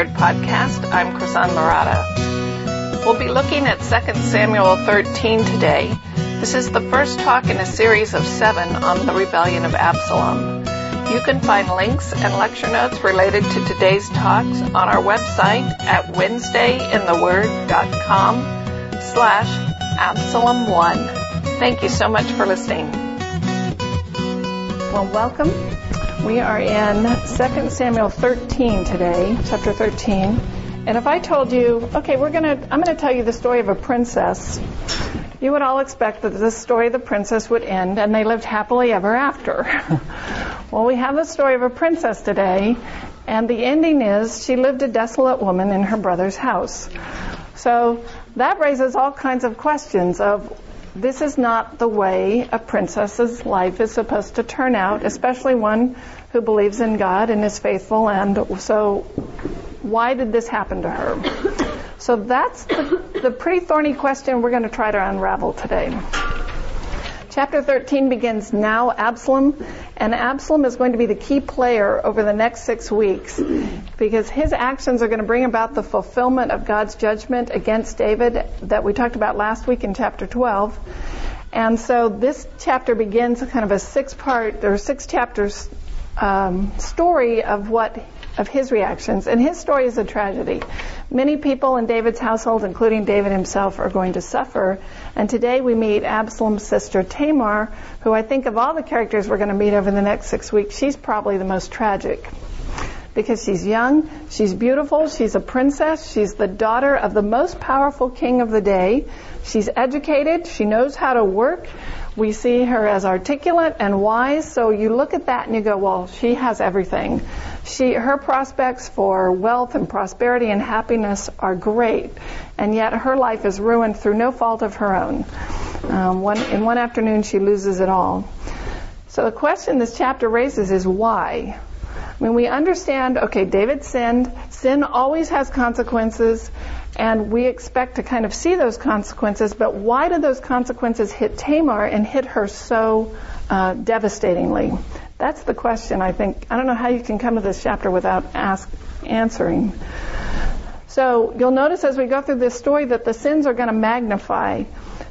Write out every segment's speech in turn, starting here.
Word podcast. I'm Krisan Marotta. We'll be looking at 2 Samuel 13 today. This is the first talk in a series of seven on the rebellion of Absalom. You can find links and lecture notes related to today's talks on our website at wednesdayintheword.com slash Absalom1. Thank you so much for listening. Well, welcome. We are in 2 Samuel 13 today, chapter 13. And if I told you, okay, we're going to, I'm going to tell you the story of a princess, you would all expect that the story of the princess would end and they lived happily ever after. well, we have the story of a princess today, and the ending is she lived a desolate woman in her brother's house. So that raises all kinds of questions of this is not the way a princess's life is supposed to turn out, especially one who believes in God and is faithful. And so, why did this happen to her? So that's the, the pretty thorny question we're going to try to unravel today. Chapter 13 begins now Absalom, and Absalom is going to be the key player over the next six weeks because his actions are going to bring about the fulfillment of God's judgment against David that we talked about last week in chapter 12. And so this chapter begins kind of a six part or six chapters um, story of what of his reactions. And his story is a tragedy. Many people in David's household, including David himself, are going to suffer. And today we meet Absalom's sister Tamar, who I think of all the characters we're going to meet over the next six weeks, she's probably the most tragic. Because she's young, she's beautiful, she's a princess, she's the daughter of the most powerful king of the day, she's educated, she knows how to work, we see her as articulate and wise, so you look at that and you go, well, she has everything. She, her prospects for wealth and prosperity and happiness are great, and yet her life is ruined through no fault of her own. Um, one, in one afternoon, she loses it all. So the question this chapter raises is why? I mean, we understand, okay, David sinned. Sin always has consequences and we expect to kind of see those consequences, but why did those consequences hit Tamar and hit her so uh, devastatingly? That's the question, I think. I don't know how you can come to this chapter without ask, answering. So you'll notice as we go through this story that the sins are going to magnify.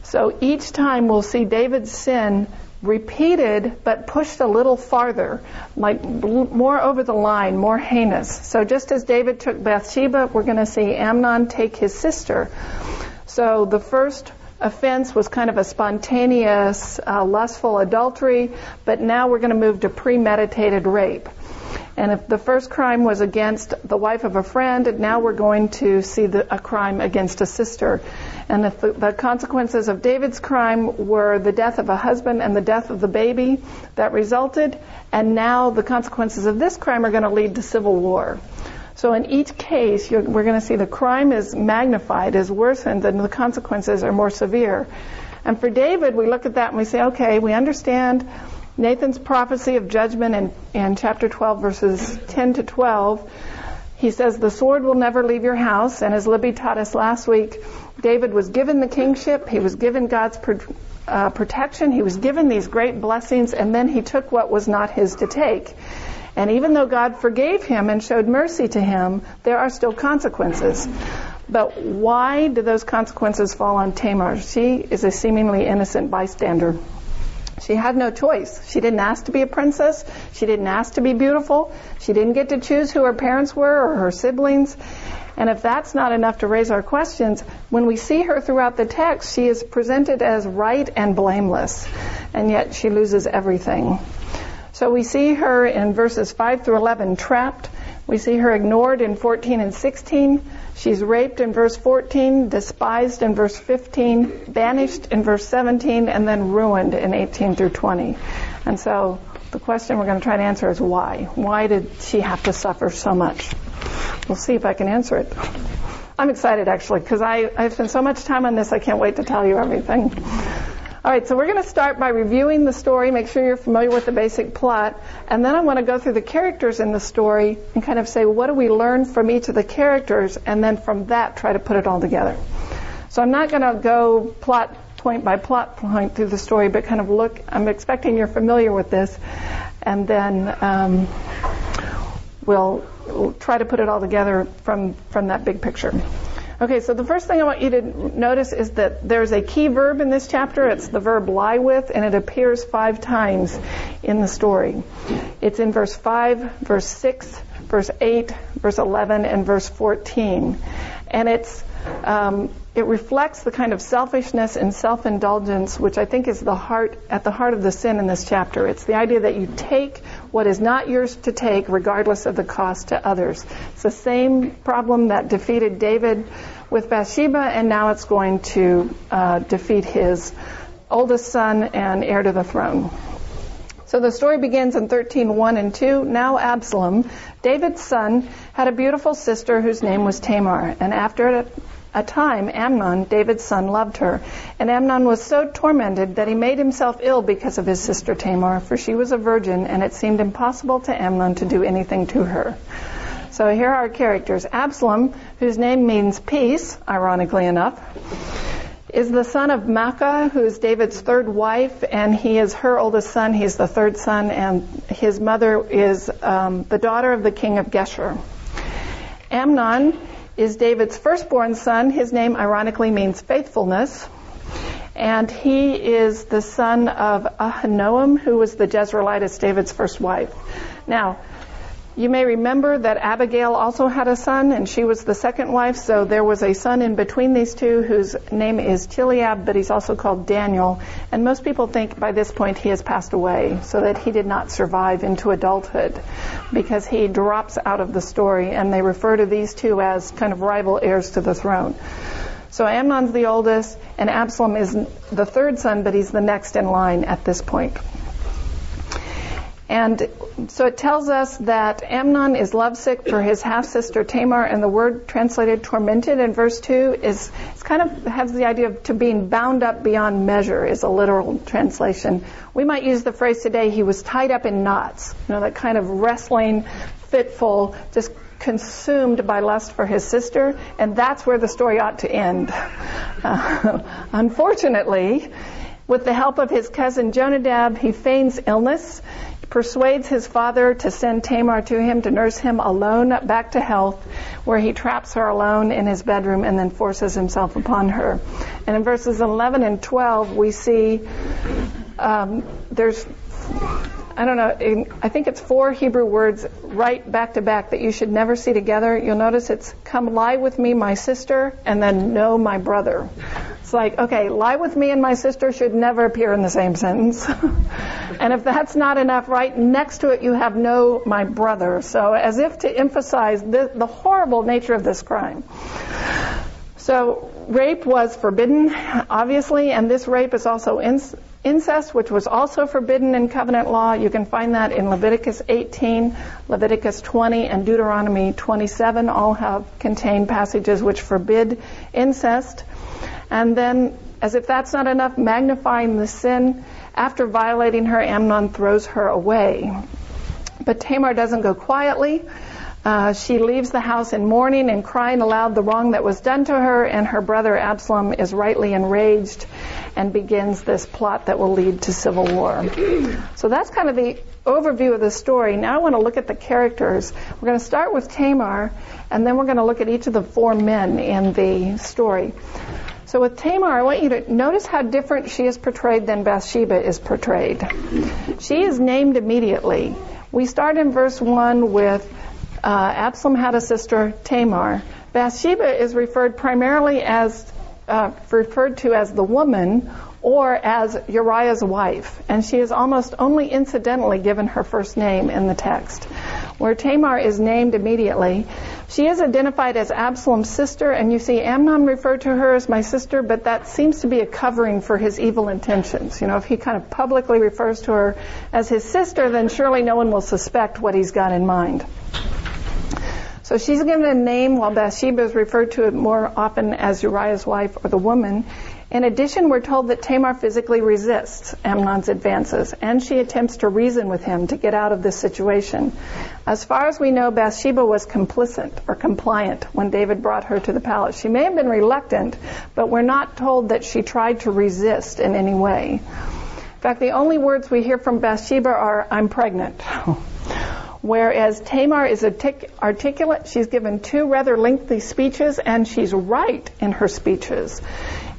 So each time we'll see David's sin repeated but pushed a little farther, like more over the line, more heinous. So just as David took Bathsheba, we're going to see Amnon take his sister. So the first offense was kind of a spontaneous, uh, lustful adultery, but now we're going to move to premeditated rape. And if the first crime was against the wife of a friend, now we're going to see the, a crime against a sister. And if the, the consequences of David's crime were the death of a husband and the death of the baby that resulted, and now the consequences of this crime are going to lead to civil war. So in each case, we're going to see the crime is magnified, is worsened, and the consequences are more severe. And for David, we look at that and we say, okay, we understand Nathan's prophecy of judgment in, in chapter 12, verses 10 to 12, he says, The sword will never leave your house. And as Libby taught us last week, David was given the kingship, he was given God's pro- uh, protection, he was given these great blessings, and then he took what was not his to take. And even though God forgave him and showed mercy to him, there are still consequences. But why do those consequences fall on Tamar? She is a seemingly innocent bystander. She had no choice. She didn't ask to be a princess. She didn't ask to be beautiful. She didn't get to choose who her parents were or her siblings. And if that's not enough to raise our questions, when we see her throughout the text, she is presented as right and blameless. And yet she loses everything. So we see her in verses 5 through 11 trapped. We see her ignored in 14 and 16. She's raped in verse 14, despised in verse 15, banished in verse 17, and then ruined in 18 through 20. And so the question we're going to try to answer is why? Why did she have to suffer so much? We'll see if I can answer it. I'm excited actually because I, I've spent so much time on this I can't wait to tell you everything. All right, so we're going to start by reviewing the story, make sure you're familiar with the basic plot, and then I want to go through the characters in the story and kind of say what do we learn from each of the characters, and then from that try to put it all together. So I'm not going to go plot point by plot point through the story, but kind of look. I'm expecting you're familiar with this, and then um, we'll try to put it all together from, from that big picture. Okay, so the first thing I want you to notice is that there's a key verb in this chapter. It's the verb lie with, and it appears five times in the story. It's in verse 5, verse 6, verse 8, verse 11, and verse 14. And it's um, it reflects the kind of selfishness and self-indulgence which I think is the heart at the heart of the sin in this chapter. It's the idea that you take what is not yours to take regardless of the cost to others. It's the same problem that defeated David with Bathsheba and now it's going to uh, defeat his oldest son and heir to the throne. So the story begins in 13:1 and 2. Now Absalom, David's son, had a beautiful sister whose name was Tamar, and after a time Amnon, David's son, loved her. And Amnon was so tormented that he made himself ill because of his sister Tamar, for she was a virgin, and it seemed impossible to Amnon to do anything to her. So here are our characters. Absalom, whose name means peace, ironically enough, is the son of Maacah, who is David's third wife, and he is her oldest son. He's the third son, and his mother is um, the daughter of the king of Geshur. Amnon is David's firstborn son. His name ironically means faithfulness. And he is the son of Ahinoam, who was the Jezreelitess, David's first wife. Now, you may remember that Abigail also had a son, and she was the second wife, so there was a son in between these two whose name is Chileab, but he's also called Daniel. And most people think by this point he has passed away, so that he did not survive into adulthood, because he drops out of the story, and they refer to these two as kind of rival heirs to the throne. So Amnon's the oldest, and Absalom is the third son, but he's the next in line at this point. And so it tells us that Amnon is lovesick for his half sister Tamar, and the word translated tormented in verse 2 is kind of has the idea of to being bound up beyond measure, is a literal translation. We might use the phrase today, he was tied up in knots, you know, that kind of wrestling, fitful, just consumed by lust for his sister, and that's where the story ought to end. Uh, unfortunately, with the help of his cousin Jonadab, he feigns illness persuades his father to send Tamar to him to nurse him alone back to health, where he traps her alone in his bedroom and then forces himself upon her. And in verses 11 and 12, we see um, there's I don't know, I think it's four Hebrew words right back to back that you should never see together. You'll notice it's come lie with me, my sister, and then know my brother. It's like, okay, lie with me and my sister should never appear in the same sentence. and if that's not enough, right next to it you have know my brother. So as if to emphasize the, the horrible nature of this crime. So rape was forbidden, obviously, and this rape is also incest, which was also forbidden in covenant law. You can find that in Leviticus 18, Leviticus 20, and Deuteronomy 27 all have contained passages which forbid incest. And then, as if that's not enough, magnifying the sin, after violating her, Amnon throws her away. But Tamar doesn't go quietly. Uh, she leaves the house in mourning and crying aloud the wrong that was done to her, and her brother Absalom is rightly enraged and begins this plot that will lead to civil war. So that's kind of the overview of the story. Now I want to look at the characters. We're going to start with Tamar, and then we're going to look at each of the four men in the story. So with Tamar, I want you to notice how different she is portrayed than Bathsheba is portrayed. She is named immediately. We start in verse 1 with uh, Absalom had a sister, Tamar. Bathsheba is referred primarily as uh, referred to as the woman or as Uriah's wife, and she is almost only incidentally given her first name in the text. Where Tamar is named immediately, she is identified as Absalom's sister, and you see Amnon referred to her as my sister, but that seems to be a covering for his evil intentions. You know, if he kind of publicly refers to her as his sister, then surely no one will suspect what he's got in mind. So she's given a name while Bathsheba is referred to more often as Uriah's wife or the woman. In addition, we're told that Tamar physically resists Amnon's advances and she attempts to reason with him to get out of this situation. As far as we know, Bathsheba was complicit or compliant when David brought her to the palace. She may have been reluctant, but we're not told that she tried to resist in any way. In fact, the only words we hear from Bathsheba are, I'm pregnant. Whereas Tamar is artic- articulate, she's given two rather lengthy speeches, and she's right in her speeches.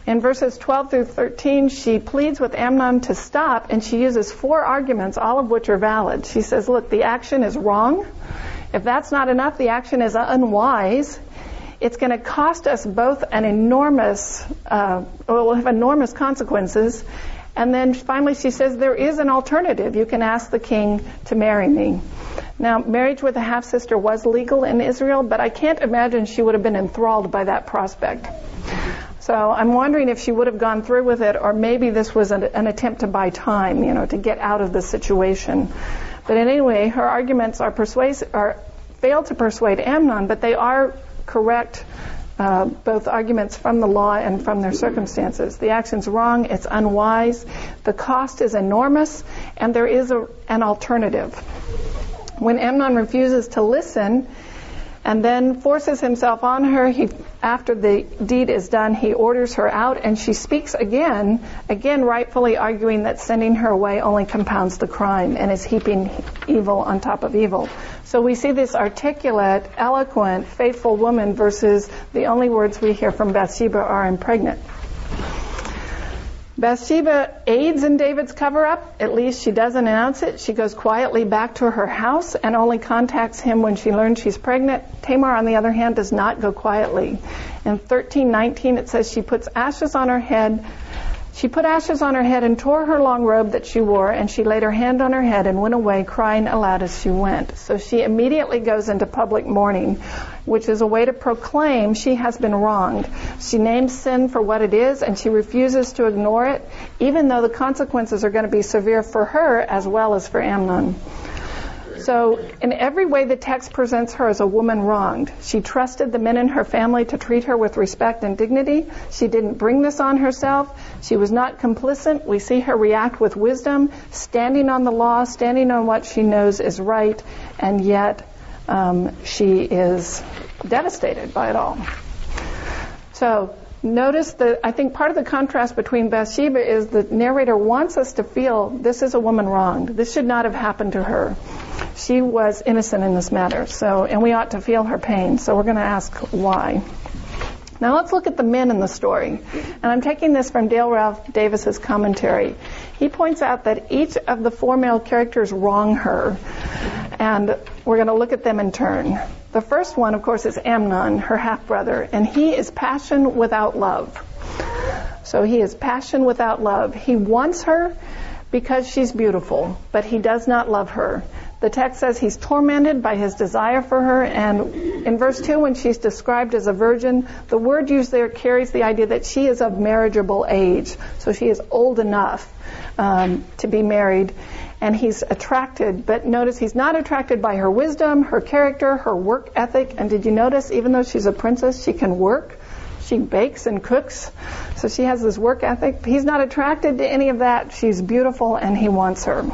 In verses 12 through 13, she pleads with Amnon to stop, and she uses four arguments, all of which are valid. She says, Look, the action is wrong. If that's not enough, the action is unwise. It's going to cost us both an enormous, uh, will have enormous consequences. And then finally she says, there is an alternative. You can ask the king to marry me. Now, marriage with a half sister was legal in Israel, but I can't imagine she would have been enthralled by that prospect. So I'm wondering if she would have gone through with it, or maybe this was an, an attempt to buy time, you know, to get out of the situation. But anyway, her arguments are persuasive, are fail to persuade Amnon, but they are correct uh, both arguments from the law and from their circumstances. The action's wrong, it's unwise, the cost is enormous, and there is a, an alternative. When Amnon refuses to listen, and then forces himself on her. He, after the deed is done, he orders her out, and she speaks again, again rightfully arguing that sending her away only compounds the crime and is heaping evil on top of evil. So we see this articulate, eloquent, faithful woman versus the only words we hear from Bathsheba are impregnate. Bathsheba aids in David's cover up. At least she doesn't announce it. She goes quietly back to her house and only contacts him when she learns she's pregnant. Tamar, on the other hand, does not go quietly. In 1319, it says she puts ashes on her head, she put ashes on her head and tore her long robe that she wore, and she laid her hand on her head and went away, crying aloud as she went. So she immediately goes into public mourning, which is a way to proclaim she has been wronged. She names sin for what it is, and she refuses to ignore it, even though the consequences are going to be severe for her as well as for Amnon. So, in every way, the text presents her as a woman wronged. She trusted the men in her family to treat her with respect and dignity. She didn't bring this on herself. She was not complicit. We see her react with wisdom, standing on the law, standing on what she knows is right, and yet um, she is devastated by it all. So, Notice that I think part of the contrast between Bathsheba is the narrator wants us to feel this is a woman wronged. This should not have happened to her. She was innocent in this matter. So, and we ought to feel her pain. So we're going to ask why. Now let's look at the men in the story. And I'm taking this from Dale Ralph Davis's commentary. He points out that each of the four male characters wrong her. And we're going to look at them in turn. The first one, of course, is Amnon, her half brother, and he is passion without love. So he is passion without love. He wants her because she's beautiful, but he does not love her. The text says he's tormented by his desire for her, and in verse 2, when she's described as a virgin, the word used there carries the idea that she is of marriageable age, so she is old enough um, to be married and he's attracted, but notice he's not attracted by her wisdom, her character, her work ethic. And did you notice, even though she's a princess, she can work? She bakes and cooks. So she has this work ethic. He's not attracted to any of that. She's beautiful and he wants her.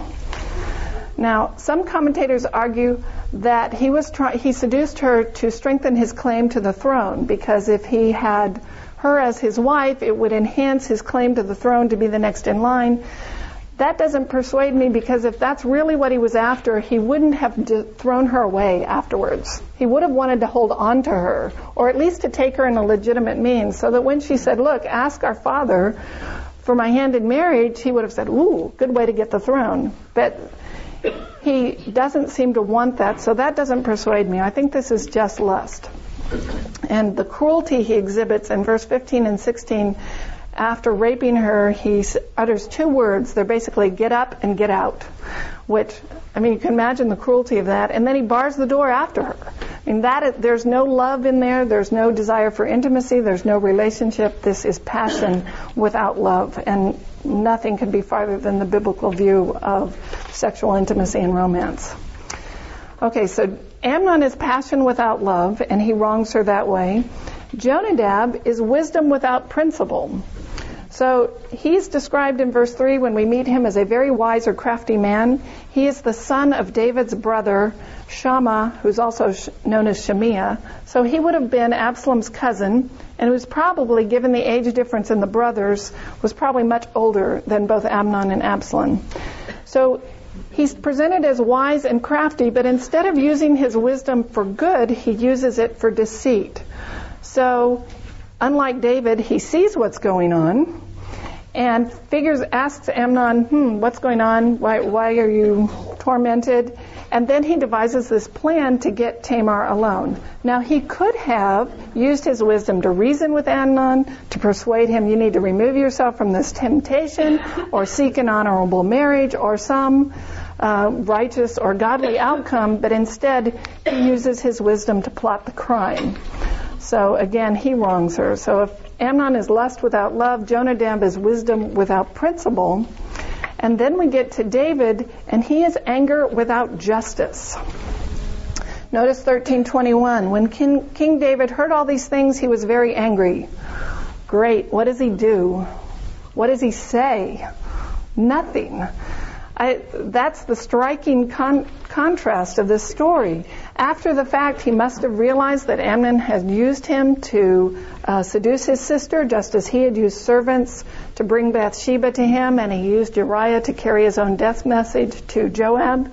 Now, some commentators argue that he was try- he seduced her to strengthen his claim to the throne because if he had her as his wife, it would enhance his claim to the throne to be the next in line. That doesn't persuade me because if that's really what he was after, he wouldn't have thrown her away afterwards. He would have wanted to hold on to her, or at least to take her in a legitimate means, so that when she said, Look, ask our father for my hand in marriage, he would have said, Ooh, good way to get the throne. But he doesn't seem to want that, so that doesn't persuade me. I think this is just lust. And the cruelty he exhibits in verse 15 and 16 after raping her, he utters two words. They're basically get up and get out, which, I mean, you can imagine the cruelty of that. And then he bars the door after her. I mean, that, there's no love in there. There's no desire for intimacy. There's no relationship. This is passion without love. And nothing could be farther than the biblical view of sexual intimacy and romance. Okay, so Amnon is passion without love, and he wrongs her that way. Jonadab is wisdom without principle. So he's described in verse 3 when we meet him as a very wise or crafty man. He is the son of David's brother, Shammah, who's also known as Shemiah. So he would have been Absalom's cousin, and was probably, given the age difference in the brothers, was probably much older than both Amnon and Absalom. So He's presented as wise and crafty, but instead of using his wisdom for good, he uses it for deceit. So, unlike David, he sees what's going on and figures, asks Amnon, hmm, what's going on? Why, why are you tormented? And then he devises this plan to get Tamar alone. Now, he could have used his wisdom to reason with Amnon, to persuade him, you need to remove yourself from this temptation, or seek an honorable marriage, or some uh, righteous or godly outcome, but instead he uses his wisdom to plot the crime. So again, he wrongs her. So if Amnon is lust without love, Jonadab is wisdom without principle. And then we get to David, and he is anger without justice. Notice 1321. When King, King David heard all these things, he was very angry. Great. What does he do? What does he say? Nothing. I, that's the striking con- contrast of this story. After the fact, he must have realized that Amnon had used him to uh, seduce his sister, just as he had used servants to bring Bathsheba to him, and he used Uriah to carry his own death message to Joab.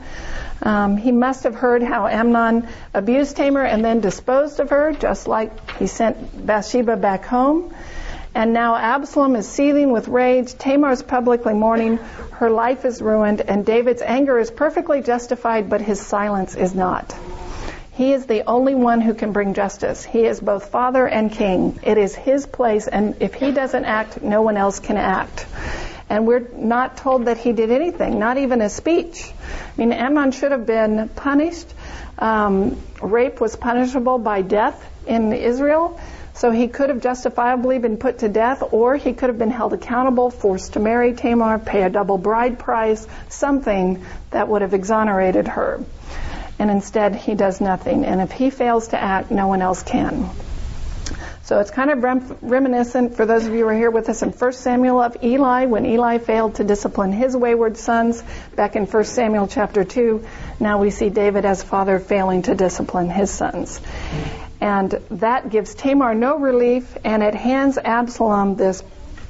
Um, he must have heard how Amnon abused Tamar and then disposed of her, just like he sent Bathsheba back home. And now Absalom is seething with rage. Tamar is publicly mourning. Her life is ruined. And David's anger is perfectly justified, but his silence is not. He is the only one who can bring justice. He is both father and king. It is his place, and if he doesn't act, no one else can act. And we're not told that he did anything, not even a speech. I mean, Amnon should have been punished. Um, rape was punishable by death in Israel. So he could have justifiably been put to death, or he could have been held accountable, forced to marry Tamar, pay a double bride price, something that would have exonerated her. And instead, he does nothing. And if he fails to act, no one else can. So it's kind of rem- reminiscent for those of you who are here with us in 1 Samuel of Eli, when Eli failed to discipline his wayward sons back in 1 Samuel chapter 2. Now we see David as father failing to discipline his sons. And that gives Tamar no relief, and it hands Absalom this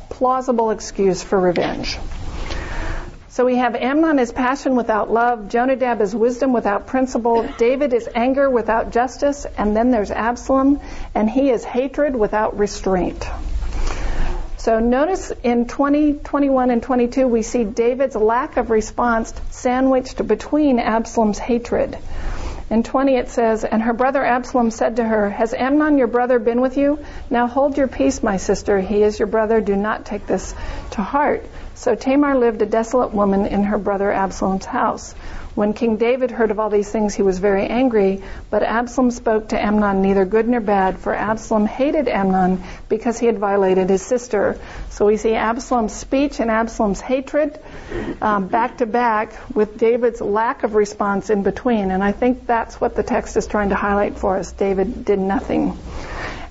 plausible excuse for revenge. So we have Amnon is passion without love, Jonadab is wisdom without principle, David is anger without justice, and then there's Absalom, and he is hatred without restraint. So notice in 20, 21, and 22, we see David's lack of response sandwiched between Absalom's hatred. In 20 it says, And her brother Absalom said to her, Has Amnon your brother been with you? Now hold your peace, my sister. He is your brother. Do not take this to heart. So Tamar lived a desolate woman in her brother Absalom's house. When King David heard of all these things, he was very angry, but Absalom spoke to Amnon neither good nor bad, for Absalom hated Amnon because he had violated his sister. So we see Absalom's speech and Absalom's hatred um, back to back with David's lack of response in between. And I think that's what the text is trying to highlight for us. David did nothing.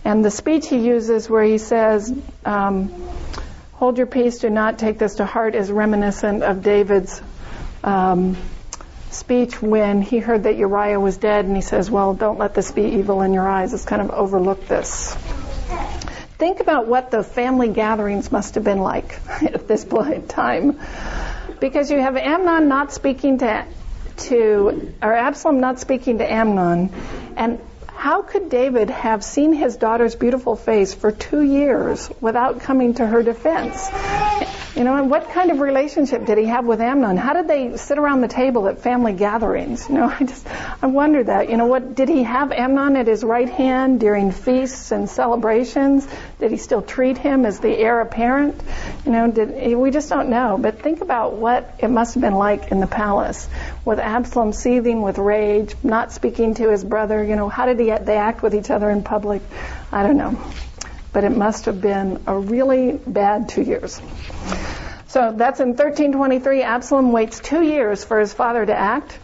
And the speech he uses where he says, um, hold your peace, do not take this to heart, is reminiscent of David's um, speech when he heard that Uriah was dead, and he says, Well, don't let this be evil in your eyes. Let's kind of overlook this. Think about what the family gatherings must have been like at this point in time. Because you have Amnon not speaking to, to, or Absalom not speaking to Amnon, and how could David have seen his daughter's beautiful face for two years without coming to her defense? You know, and what kind of relationship did he have with Amnon? How did they sit around the table at family gatherings? You know, I just, I wonder that. You know, what, did he have Amnon at his right hand during feasts and celebrations? Did he still treat him as the heir apparent? You know, did, we just don't know. But think about what it must have been like in the palace with Absalom seething with rage, not speaking to his brother. You know, how did he, they act with each other in public? I don't know but it must have been a really bad two years. So that's in 1323. Absalom waits two years for his father to act.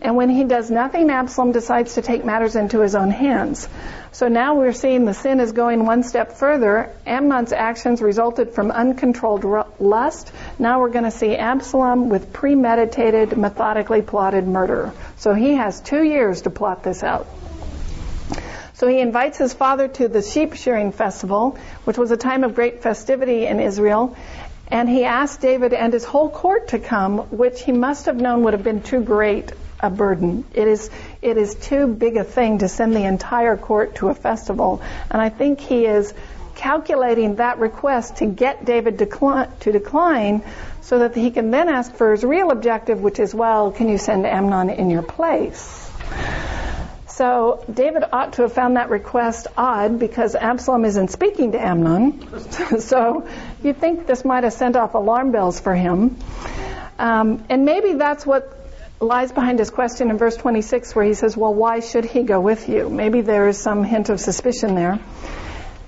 And when he does nothing, Absalom decides to take matters into his own hands. So now we're seeing the sin is going one step further. Amnon's actions resulted from uncontrolled lust. Now we're going to see Absalom with premeditated, methodically plotted murder. So he has two years to plot this out. So he invites his father to the sheep shearing festival, which was a time of great festivity in Israel. And he asked David and his whole court to come, which he must have known would have been too great a burden. It is, it is too big a thing to send the entire court to a festival. And I think he is calculating that request to get David to decline so that he can then ask for his real objective, which is, well, can you send Amnon in your place? So David ought to have found that request odd because Absalom isn't speaking to Amnon. so you think this might have sent off alarm bells for him. Um, and maybe that's what lies behind his question in verse 26 where he says, well, why should he go with you? Maybe there is some hint of suspicion there.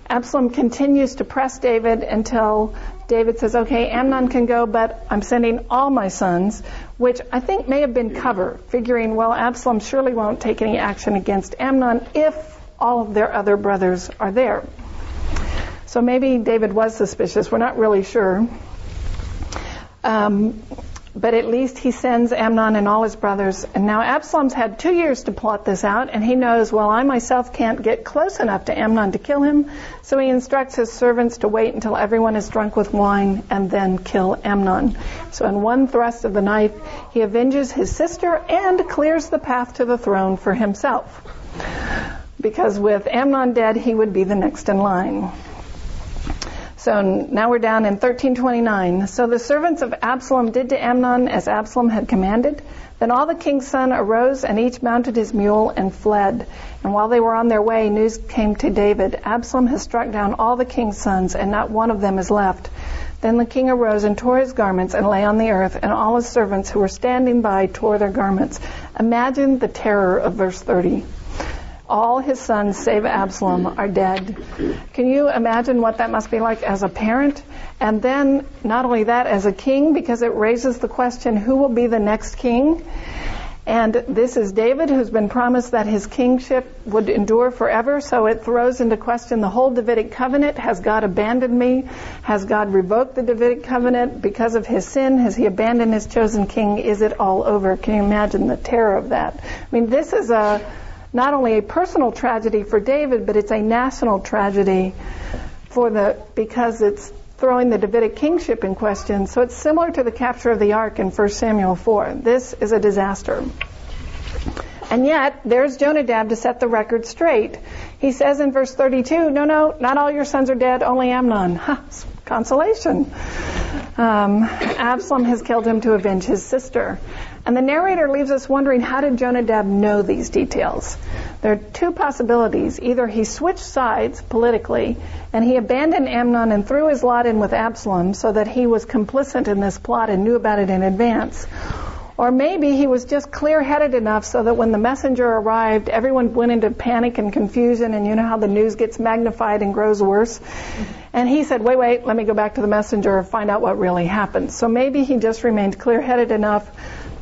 Absalom continues to press David until David says, okay, Amnon can go, but I'm sending all my sons, which I think may have been cover, figuring, well, Absalom surely won't take any action against Amnon if all of their other brothers are there. So maybe David was suspicious. We're not really sure. Um, but at least he sends Amnon and all his brothers. And now Absalom's had two years to plot this out, and he knows, well, I myself can't get close enough to Amnon to kill him. So he instructs his servants to wait until everyone is drunk with wine and then kill Amnon. So in one thrust of the knife, he avenges his sister and clears the path to the throne for himself. Because with Amnon dead, he would be the next in line. So now we're down in 1329. So the servants of Absalom did to Amnon as Absalom had commanded. Then all the king's sons arose and each mounted his mule and fled. And while they were on their way, news came to David. Absalom has struck down all the king's sons and not one of them is left. Then the king arose and tore his garments and lay on the earth, and all his servants who were standing by tore their garments. Imagine the terror of verse 30 all his sons, save Absalom, are dead. Can you imagine what that must be like as a parent? And then, not only that, as a king, because it raises the question who will be the next king? And this is David, who's been promised that his kingship would endure forever. So it throws into question the whole Davidic covenant. Has God abandoned me? Has God revoked the Davidic covenant because of his sin? Has he abandoned his chosen king? Is it all over? Can you imagine the terror of that? I mean, this is a not only a personal tragedy for David, but it's a national tragedy for the because it's throwing the Davidic kingship in question. So it's similar to the capture of the ark in 1 Samuel 4. This is a disaster. And yet, there's Jonadab to set the record straight. He says in verse 32, no, no, not all your sons are dead, only Amnon. Ha, consolation. Um, Absalom has killed him to avenge his sister. And the narrator leaves us wondering how did Jonadab know these details? There are two possibilities. Either he switched sides politically and he abandoned Amnon and threw his lot in with Absalom so that he was complicit in this plot and knew about it in advance. Or maybe he was just clear headed enough so that when the messenger arrived, everyone went into panic and confusion, and you know how the news gets magnified and grows worse. And he said, wait, wait, let me go back to the messenger and find out what really happened. So maybe he just remained clear headed enough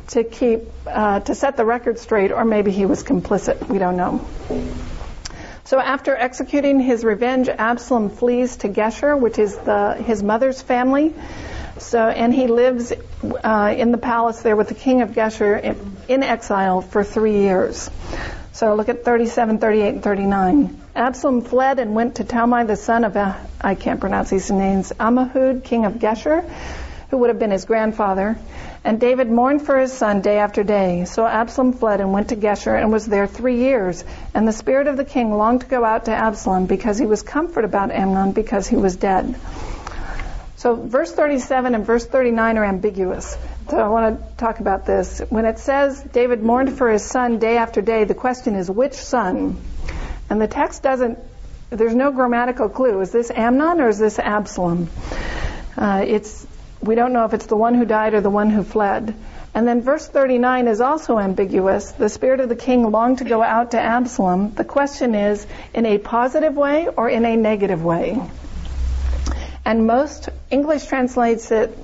to keep, uh, to set the record straight, or maybe he was complicit. We don't know. So after executing his revenge, Absalom flees to Geshur, which is the, his mother's family. So, and he lives uh, in the palace there with the king of Geshur in, in, exile for three years. So look at 37, 38, and 39. Absalom fled and went to Talmai, the son of, uh, I can't pronounce these names, Ammihud, king of Geshur, who would have been his grandfather. And David mourned for his son day after day. So Absalom fled and went to Geshur and was there three years. And the spirit of the king longed to go out to Absalom because he was comforted about Amnon because he was dead. So verse 37 and verse 39 are ambiguous. So I want to talk about this. When it says David mourned for his son day after day, the question is which son? And the text doesn't, there's no grammatical clue. Is this Amnon or is this Absalom? Uh, it's, we don't know if it's the one who died or the one who fled. And then verse 39 is also ambiguous. The spirit of the king longed to go out to Absalom. The question is, in a positive way or in a negative way? And most English translates it,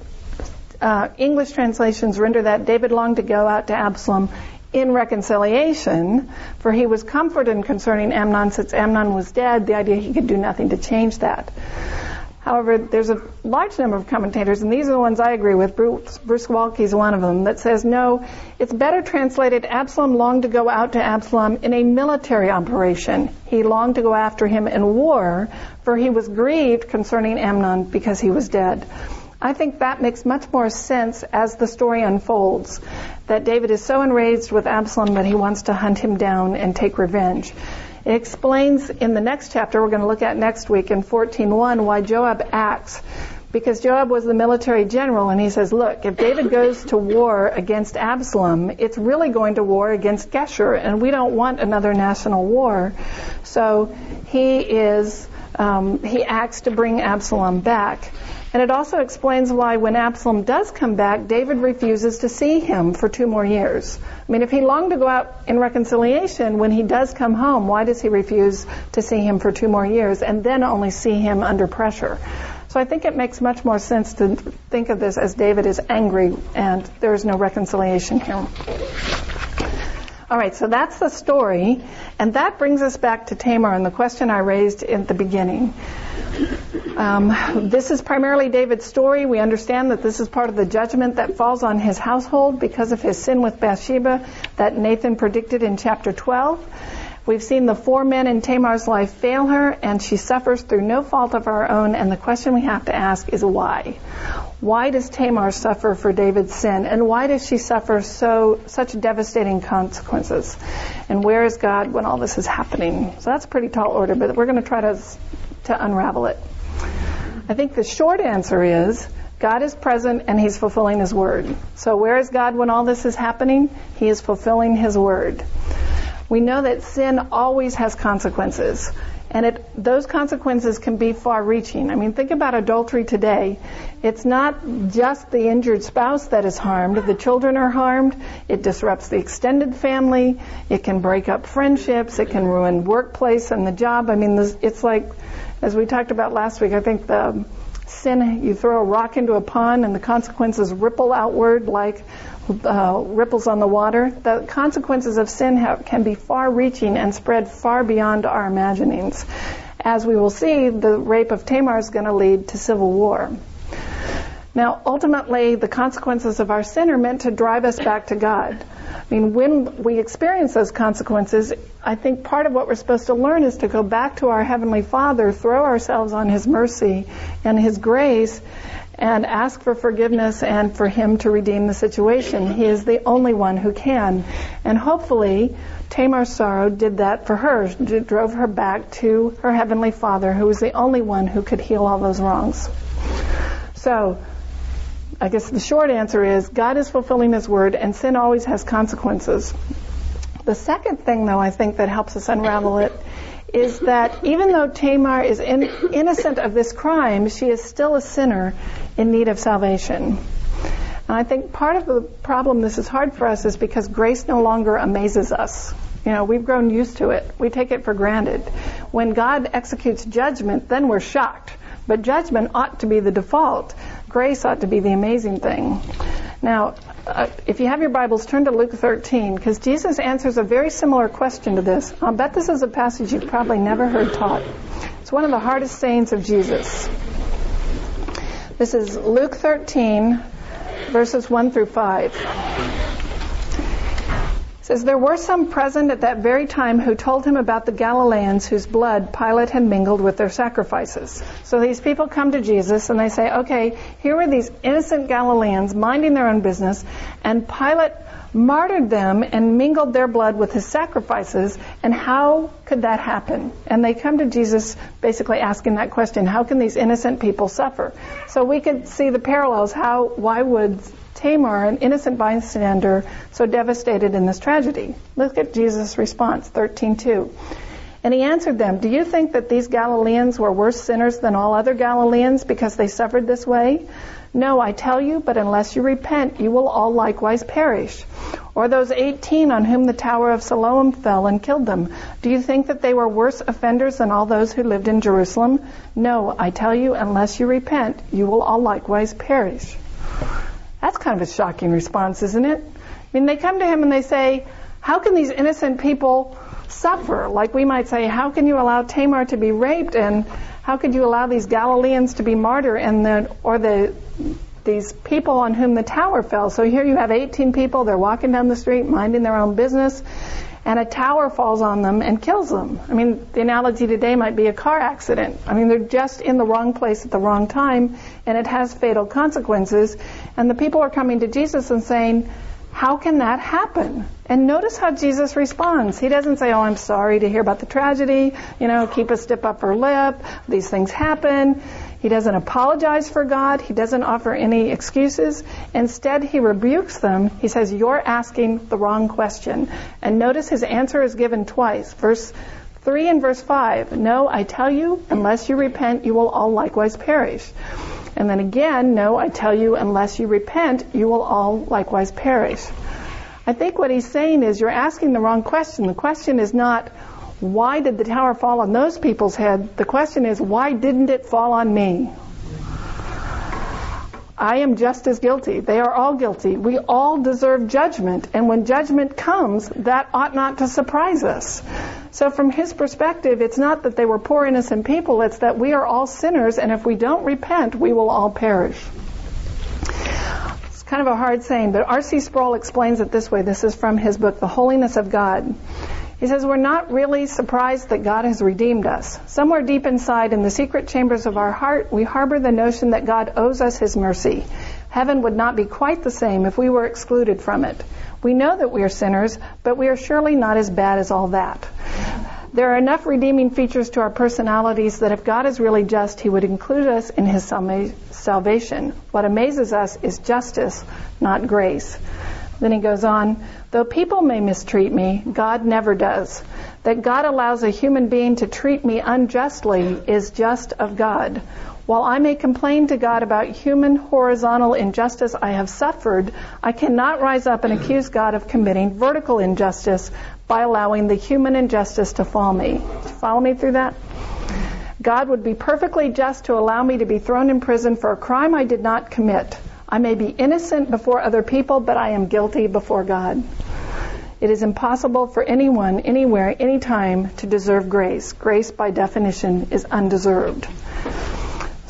uh, English translations render that David longed to go out to Absalom in reconciliation, for he was comforted concerning Amnon since Amnon was dead, the idea he could do nothing to change that. However, there's a large number of commentators, and these are the ones I agree with. Bruce, Bruce Waltke is one of them that says no, it's better translated. Absalom longed to go out to Absalom in a military operation. He longed to go after him in war, for he was grieved concerning Amnon because he was dead. I think that makes much more sense as the story unfolds. That David is so enraged with Absalom that he wants to hunt him down and take revenge. It explains in the next chapter we're going to look at next week in 14:1 why Joab acts because Joab was the military general and he says, look, if David goes to war against Absalom, it's really going to war against Geshur and we don't want another national war. So he is, um, he acts to bring Absalom back. And it also explains why when Absalom does come back, David refuses to see him for two more years. I mean, if he longed to go out in reconciliation, when he does come home, why does he refuse to see him for two more years and then only see him under pressure? So I think it makes much more sense to think of this as David is angry and there is no reconciliation here. All right, so that's the story, and that brings us back to Tamar and the question I raised at the beginning. Um, this is primarily David's story. We understand that this is part of the judgment that falls on his household because of his sin with Bathsheba that Nathan predicted in chapter 12. We've seen the four men in Tamar's life fail her, and she suffers through no fault of her own. And the question we have to ask is why? Why does Tamar suffer for David's sin, and why does she suffer so such devastating consequences? And where is God when all this is happening? So that's a pretty tall order, but we're going to try to to unravel it. I think the short answer is God is present and He's fulfilling His word. So where is God when all this is happening? He is fulfilling His word we know that sin always has consequences. And it, those consequences can be far reaching. I mean, think about adultery today. It's not just the injured spouse that is harmed. The children are harmed. It disrupts the extended family. It can break up friendships. It can ruin workplace and the job. I mean, it's like, as we talked about last week, I think the sin, you throw a rock into a pond and the consequences ripple outward like uh, ripples on the water. The consequences of sin have, can be far reaching and spread far beyond our imaginings. As we will see, the rape of Tamar is going to lead to civil war. Now, ultimately, the consequences of our sin are meant to drive us back to God. I mean, when we experience those consequences, I think part of what we're supposed to learn is to go back to our Heavenly Father, throw ourselves on His mercy and His grace, and ask for forgiveness and for Him to redeem the situation. He is the only one who can. And hopefully, Tamar's sorrow did that for her. It drove her back to her Heavenly Father, who was the only one who could heal all those wrongs. So, I guess the short answer is God is fulfilling His word, and sin always has consequences. The second thing, though, I think that helps us unravel it is that even though Tamar is in, innocent of this crime, she is still a sinner in need of salvation. And I think part of the problem this is hard for us is because grace no longer amazes us. You know, we've grown used to it. We take it for granted. When God executes judgment, then we're shocked. But judgment ought to be the default. Grace ought to be the amazing thing. Now, uh, if you have your Bibles, turn to Luke 13, because Jesus answers a very similar question to this. I'll bet this is a passage you've probably never heard taught. It's one of the hardest sayings of Jesus. This is Luke 13, verses 1 through 5 says there were some present at that very time who told him about the Galileans whose blood Pilate had mingled with their sacrifices. So these people come to Jesus and they say, okay, here were these innocent Galileans minding their own business and Pilate martyred them and mingled their blood with his sacrifices and how could that happen? And they come to Jesus basically asking that question, how can these innocent people suffer? So we could see the parallels, how, why would Tamar, an innocent bystander, so devastated in this tragedy? Look at Jesus' response, 13:2. And he answered them, Do you think that these Galileans were worse sinners than all other Galileans because they suffered this way? No, I tell you, but unless you repent, you will all likewise perish. Or those 18 on whom the tower of Siloam fell and killed them, do you think that they were worse offenders than all those who lived in Jerusalem? No, I tell you, unless you repent, you will all likewise perish. That's kind of a shocking response, isn't it? I mean, they come to him and they say, How can these innocent people suffer? Like we might say, How can you allow Tamar to be raped? And how could you allow these Galileans to be martyred? And the, or the, these people on whom the tower fell. So here you have 18 people, they're walking down the street, minding their own business. and a tower falls on them and kills them. I mean, the analogy today might be a car accident. I mean, they're just in the wrong place at the wrong time, and it has fatal consequences. And the people are coming to Jesus and saying, how can that happen? And notice how Jesus responds. He doesn't say, Oh, I'm sorry to hear about the tragedy. You know, keep a stiff upper lip. These things happen. He doesn't apologize for God. He doesn't offer any excuses. Instead, he rebukes them. He says, You're asking the wrong question. And notice his answer is given twice. Verse 3 and verse 5. No, I tell you, unless you repent, you will all likewise perish. And then again, no, I tell you, unless you repent, you will all likewise perish. I think what he's saying is you're asking the wrong question. The question is not, why did the tower fall on those people's head? The question is, why didn't it fall on me? I am just as guilty. They are all guilty. We all deserve judgment. And when judgment comes, that ought not to surprise us. So from his perspective, it's not that they were poor innocent people, it's that we are all sinners, and if we don't repent, we will all perish. It's kind of a hard saying, but R.C. Sproul explains it this way. This is from his book, The Holiness of God. He says, We're not really surprised that God has redeemed us. Somewhere deep inside, in the secret chambers of our heart, we harbor the notion that God owes us His mercy. Heaven would not be quite the same if we were excluded from it. We know that we are sinners, but we are surely not as bad as all that. There are enough redeeming features to our personalities that if God is really just, He would include us in His salvation. What amazes us is justice, not grace. Then he goes on, though people may mistreat me, God never does. That God allows a human being to treat me unjustly is just of God. While I may complain to God about human horizontal injustice I have suffered, I cannot rise up and accuse God of committing vertical injustice by allowing the human injustice to fall me. Follow me through that? God would be perfectly just to allow me to be thrown in prison for a crime I did not commit. I may be innocent before other people, but I am guilty before God. It is impossible for anyone, anywhere, anytime to deserve grace. Grace, by definition, is undeserved.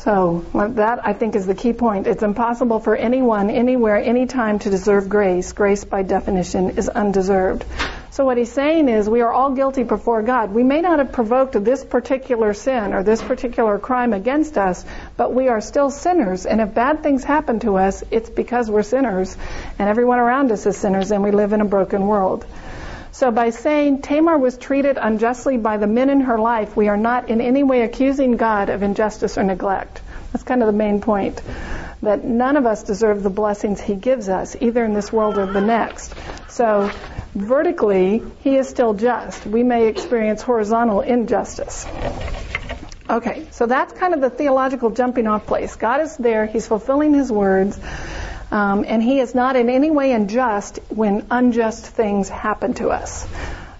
So that I think is the key point. It's impossible for anyone, anywhere, anytime to deserve grace. Grace, by definition, is undeserved. So what he's saying is we are all guilty before God. We may not have provoked this particular sin or this particular crime against us, but we are still sinners. And if bad things happen to us, it's because we're sinners and everyone around us is sinners and we live in a broken world. So by saying Tamar was treated unjustly by the men in her life, we are not in any way accusing God of injustice or neglect. That's kind of the main point. That none of us deserve the blessings he gives us, either in this world or the next. So vertically, he is still just. We may experience horizontal injustice. Okay, so that's kind of the theological jumping off place. God is there, He's fulfilling His words, um, and He is not in any way unjust when unjust things happen to us.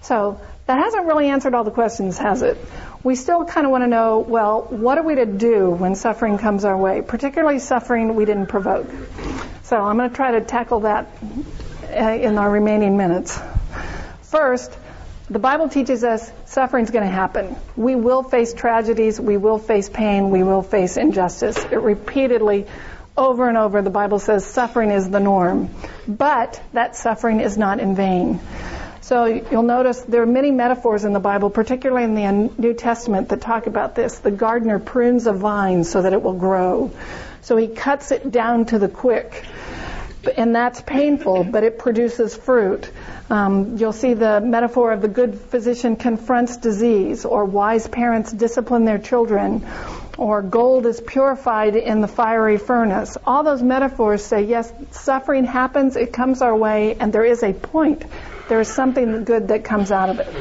So that hasn't really answered all the questions, has it? We still kind of want to know, well, what are we to do when suffering comes our way, particularly suffering we didn't provoke? So I'm going to try to tackle that uh, in our remaining minutes. First, the Bible teaches us suffering is going to happen. We will face tragedies, we will face pain, we will face injustice. It repeatedly, over and over, the Bible says suffering is the norm. But that suffering is not in vain. So you'll notice there are many metaphors in the Bible, particularly in the New Testament, that talk about this. The gardener prunes a vine so that it will grow. So he cuts it down to the quick and that's painful, but it produces fruit. Um, you'll see the metaphor of the good physician confronts disease, or wise parents discipline their children, or gold is purified in the fiery furnace. All those metaphors say, yes, suffering happens, it comes our way, and there is a point. There is something good that comes out of it.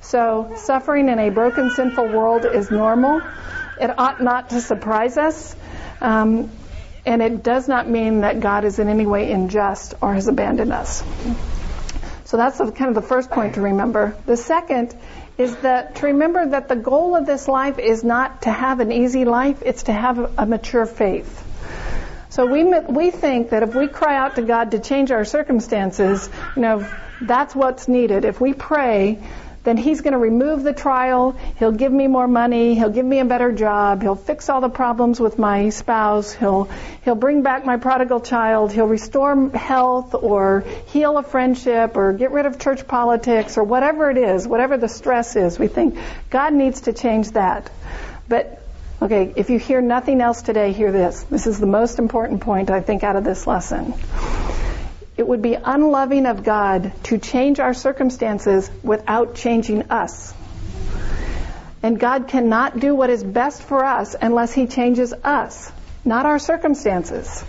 So, suffering in a broken, sinful world is normal. It ought not to surprise us. Um, and it does not mean that God is in any way unjust or has abandoned us. So that's kind of the first point to remember. The second is that to remember that the goal of this life is not to have an easy life, it's to have a mature faith. So we we think that if we cry out to God to change our circumstances, you know, that's what's needed. If we pray, then he's going to remove the trial. He'll give me more money. He'll give me a better job. He'll fix all the problems with my spouse. He'll, he'll bring back my prodigal child. He'll restore health or heal a friendship or get rid of church politics or whatever it is, whatever the stress is. We think God needs to change that. But Okay, if you hear nothing else today, hear this. This is the most important point, I think, out of this lesson. It would be unloving of God to change our circumstances without changing us. And God cannot do what is best for us unless He changes us, not our circumstances.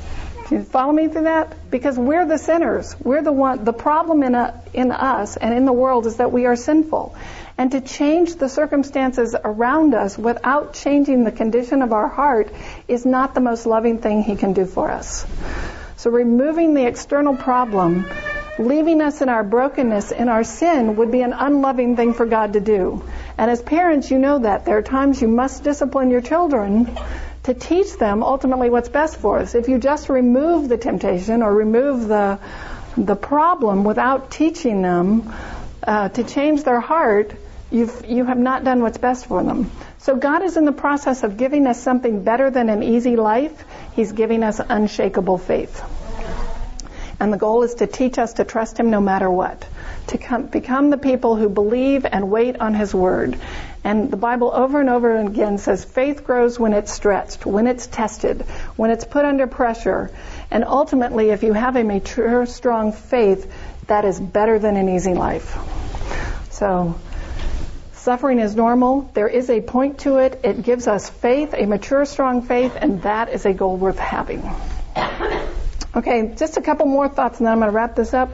Do you follow me through that? Because we're the sinners. We're the one, the problem in, a, in us and in the world is that we are sinful. And to change the circumstances around us without changing the condition of our heart is not the most loving thing He can do for us. So removing the external problem, leaving us in our brokenness, in our sin, would be an unloving thing for God to do. And as parents, you know that. There are times you must discipline your children to teach them ultimately what's best for us. If you just remove the temptation or remove the, the problem without teaching them uh, to change their heart, You've, you have not done what's best for them. So God is in the process of giving us something better than an easy life. He's giving us unshakable faith. And the goal is to teach us to trust Him no matter what. To come, become the people who believe and wait on His Word. And the Bible over and over again says faith grows when it's stretched, when it's tested, when it's put under pressure. And ultimately, if you have a mature, strong faith, that is better than an easy life. So, Suffering is normal. There is a point to it. It gives us faith, a mature, strong faith, and that is a goal worth having. Okay, just a couple more thoughts and then I'm going to wrap this up.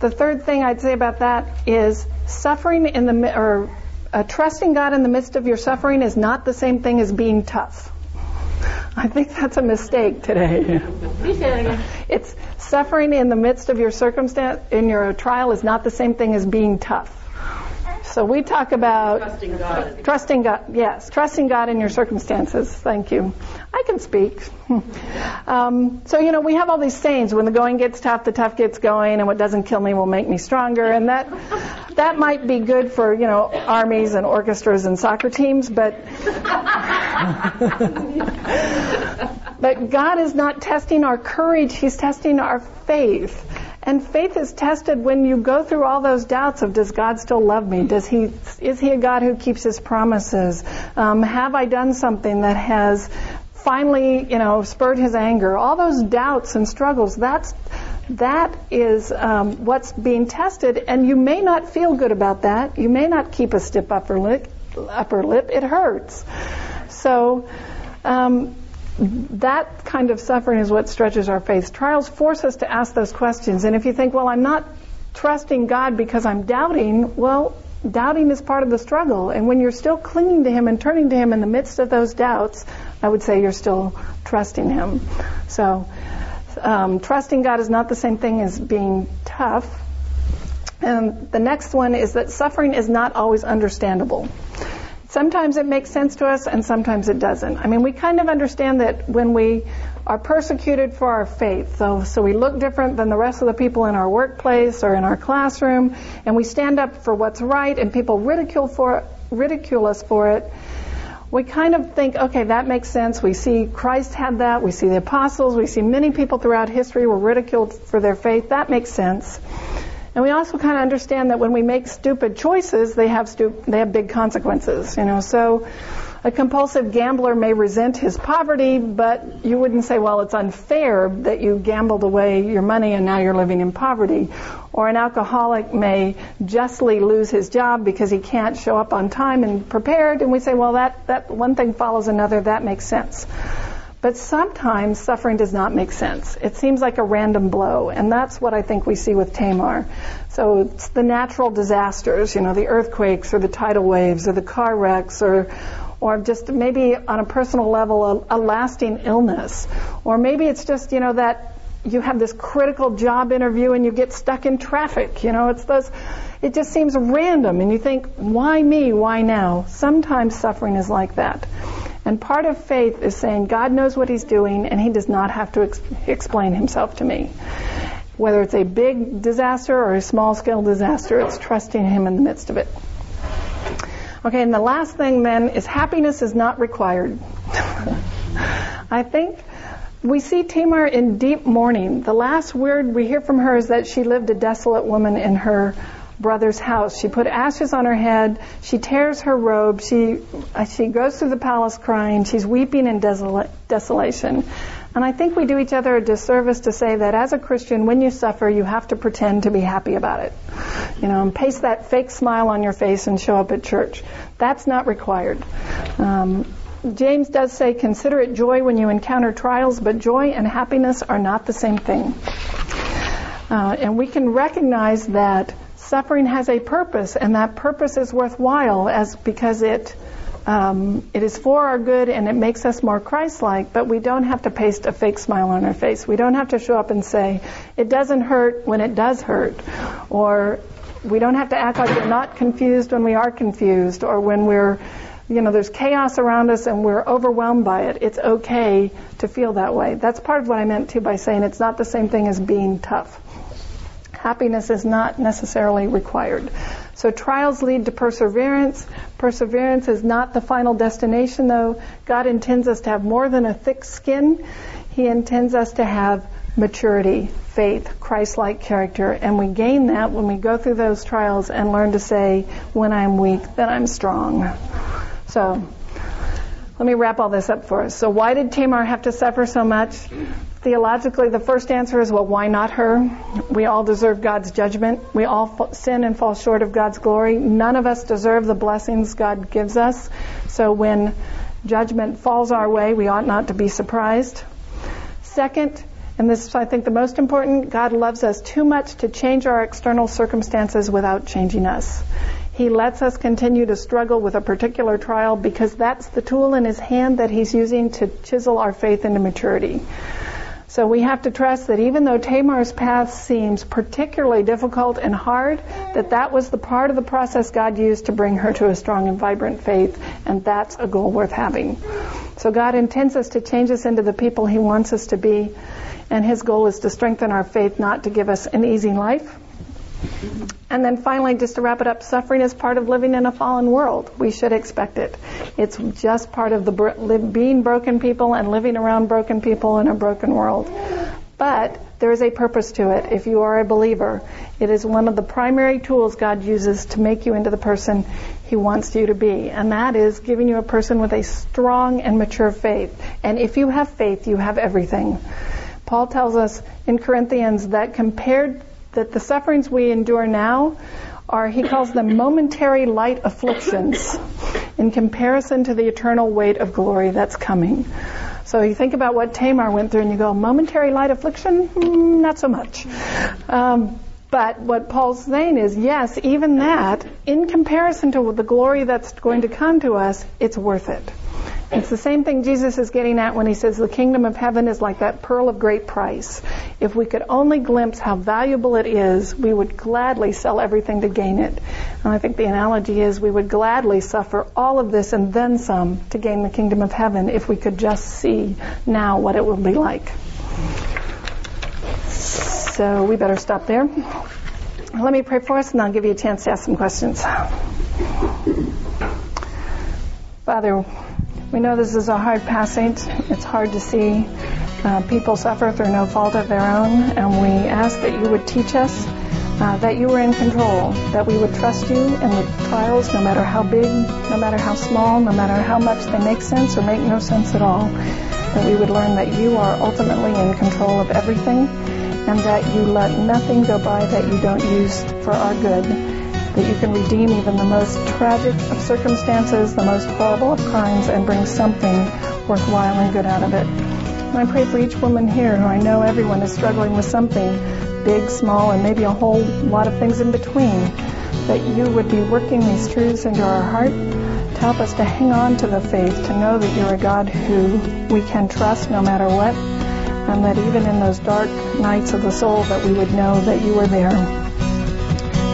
The third thing I'd say about that is suffering in the, or uh, trusting God in the midst of your suffering is not the same thing as being tough. I think that's a mistake today. It's suffering in the midst of your circumstance, in your trial is not the same thing as being tough. So we talk about trusting God. Trusting God, yes, trusting God in your circumstances. Thank you. I can speak. um, so you know, we have all these sayings: when the going gets tough, the tough gets going, and what doesn't kill me will make me stronger. And that that might be good for you know armies and orchestras and soccer teams, but but God is not testing our courage; He's testing our faith. And faith is tested when you go through all those doubts of does God still love me? Does he is he a God who keeps his promises? Um, have I done something that has finally, you know, spurred his anger? All those doubts and struggles. That's that is um, what's being tested, and you may not feel good about that. You may not keep a stiff upper lip. Upper lip. It hurts. So. Um, that kind of suffering is what stretches our faith. Trials force us to ask those questions. And if you think, well, I'm not trusting God because I'm doubting, well, doubting is part of the struggle. And when you're still clinging to Him and turning to Him in the midst of those doubts, I would say you're still trusting Him. So, um, trusting God is not the same thing as being tough. And the next one is that suffering is not always understandable. Sometimes it makes sense to us and sometimes it doesn't. I mean, we kind of understand that when we are persecuted for our faith, so, so we look different than the rest of the people in our workplace or in our classroom, and we stand up for what's right and people ridicule, for, ridicule us for it, we kind of think, okay, that makes sense. We see Christ had that. We see the apostles. We see many people throughout history were ridiculed for their faith. That makes sense. And we also kind of understand that when we make stupid choices, they have stu- they have big consequences. You know, so a compulsive gambler may resent his poverty, but you wouldn't say, well, it's unfair that you gambled away your money and now you're living in poverty. Or an alcoholic may justly lose his job because he can't show up on time and prepared, and we say, well, that, that one thing follows another, that makes sense. But sometimes suffering does not make sense. It seems like a random blow, and that's what I think we see with Tamar. So it's the natural disasters, you know, the earthquakes or the tidal waves or the car wrecks or or just maybe on a personal level a, a lasting illness. Or maybe it's just, you know, that you have this critical job interview and you get stuck in traffic. You know, it's those, it just seems random and you think, why me? Why now? Sometimes suffering is like that. And part of faith is saying God knows what He's doing and He does not have to ex- explain Himself to me. Whether it's a big disaster or a small scale disaster, it's trusting Him in the midst of it. Okay, and the last thing then is happiness is not required. I think we see Tamar in deep mourning. The last word we hear from her is that she lived a desolate woman in her brother's house. She put ashes on her head. She tears her robe. She uh, she goes through the palace crying. She's weeping in desola- desolation. And I think we do each other a disservice to say that as a Christian, when you suffer, you have to pretend to be happy about it. You know, and paste that fake smile on your face and show up at church. That's not required. Um, James does say, consider it joy when you encounter trials, but joy and happiness are not the same thing. Uh, and we can recognize that suffering has a purpose, and that purpose is worthwhile as because it um, it is for our good and it makes us more Christ-like, but we don't have to paste a fake smile on our face. We don't have to show up and say, it doesn't hurt when it does hurt. Or we don't have to act like we're not confused when we are confused or when we're, you know, there's chaos around us and we're overwhelmed by it. It's okay to feel that way. That's part of what I meant too by saying it's not the same thing as being tough. Happiness is not necessarily required. So trials lead to perseverance. Perseverance is not the final destination though. God intends us to have more than a thick skin. He intends us to have maturity, faith, Christ-like character, and we gain that when we go through those trials and learn to say, when I'm weak, then I'm strong. So, let me wrap all this up for us. So why did Tamar have to suffer so much? Theologically, the first answer is, well, why not her? We all deserve God's judgment. We all sin and fall short of God's glory. None of us deserve the blessings God gives us. So when judgment falls our way, we ought not to be surprised. Second, and this is, I think, the most important, God loves us too much to change our external circumstances without changing us. He lets us continue to struggle with a particular trial because that's the tool in His hand that He's using to chisel our faith into maturity. So we have to trust that even though Tamar's path seems particularly difficult and hard, that that was the part of the process God used to bring her to a strong and vibrant faith, and that's a goal worth having. So God intends us to change us into the people He wants us to be, and His goal is to strengthen our faith, not to give us an easy life. And then finally, just to wrap it up, suffering is part of living in a fallen world. We should expect it. It's just part of the being broken people and living around broken people in a broken world. But there is a purpose to it if you are a believer. It is one of the primary tools God uses to make you into the person He wants you to be. And that is giving you a person with a strong and mature faith. And if you have faith, you have everything. Paul tells us in Corinthians that compared that the sufferings we endure now are, he calls them momentary light afflictions in comparison to the eternal weight of glory that's coming. So you think about what Tamar went through and you go, momentary light affliction? Mm, not so much. Um, but what Paul's saying is, yes, even that, in comparison to the glory that's going to come to us, it's worth it. It's the same thing Jesus is getting at when he says the kingdom of heaven is like that pearl of great price. If we could only glimpse how valuable it is, we would gladly sell everything to gain it. And I think the analogy is we would gladly suffer all of this and then some to gain the kingdom of heaven if we could just see now what it will be like. So we better stop there. Let me pray for us and I'll give you a chance to ask some questions. Father, we know this is a hard passage. It's hard to see uh, people suffer through no fault of their own, and we ask that you would teach us uh, that you were in control, that we would trust you in the trials, no matter how big, no matter how small, no matter how much they make sense or make no sense at all, that we would learn that you are ultimately in control of everything, and that you let nothing go by that you don't use for our good that you can redeem even the most tragic of circumstances, the most horrible of crimes, and bring something worthwhile and good out of it. And I pray for each woman here who I know everyone is struggling with something big, small, and maybe a whole lot of things in between, that you would be working these truths into our heart to help us to hang on to the faith, to know that you're a God who we can trust no matter what, and that even in those dark nights of the soul that we would know that you are there.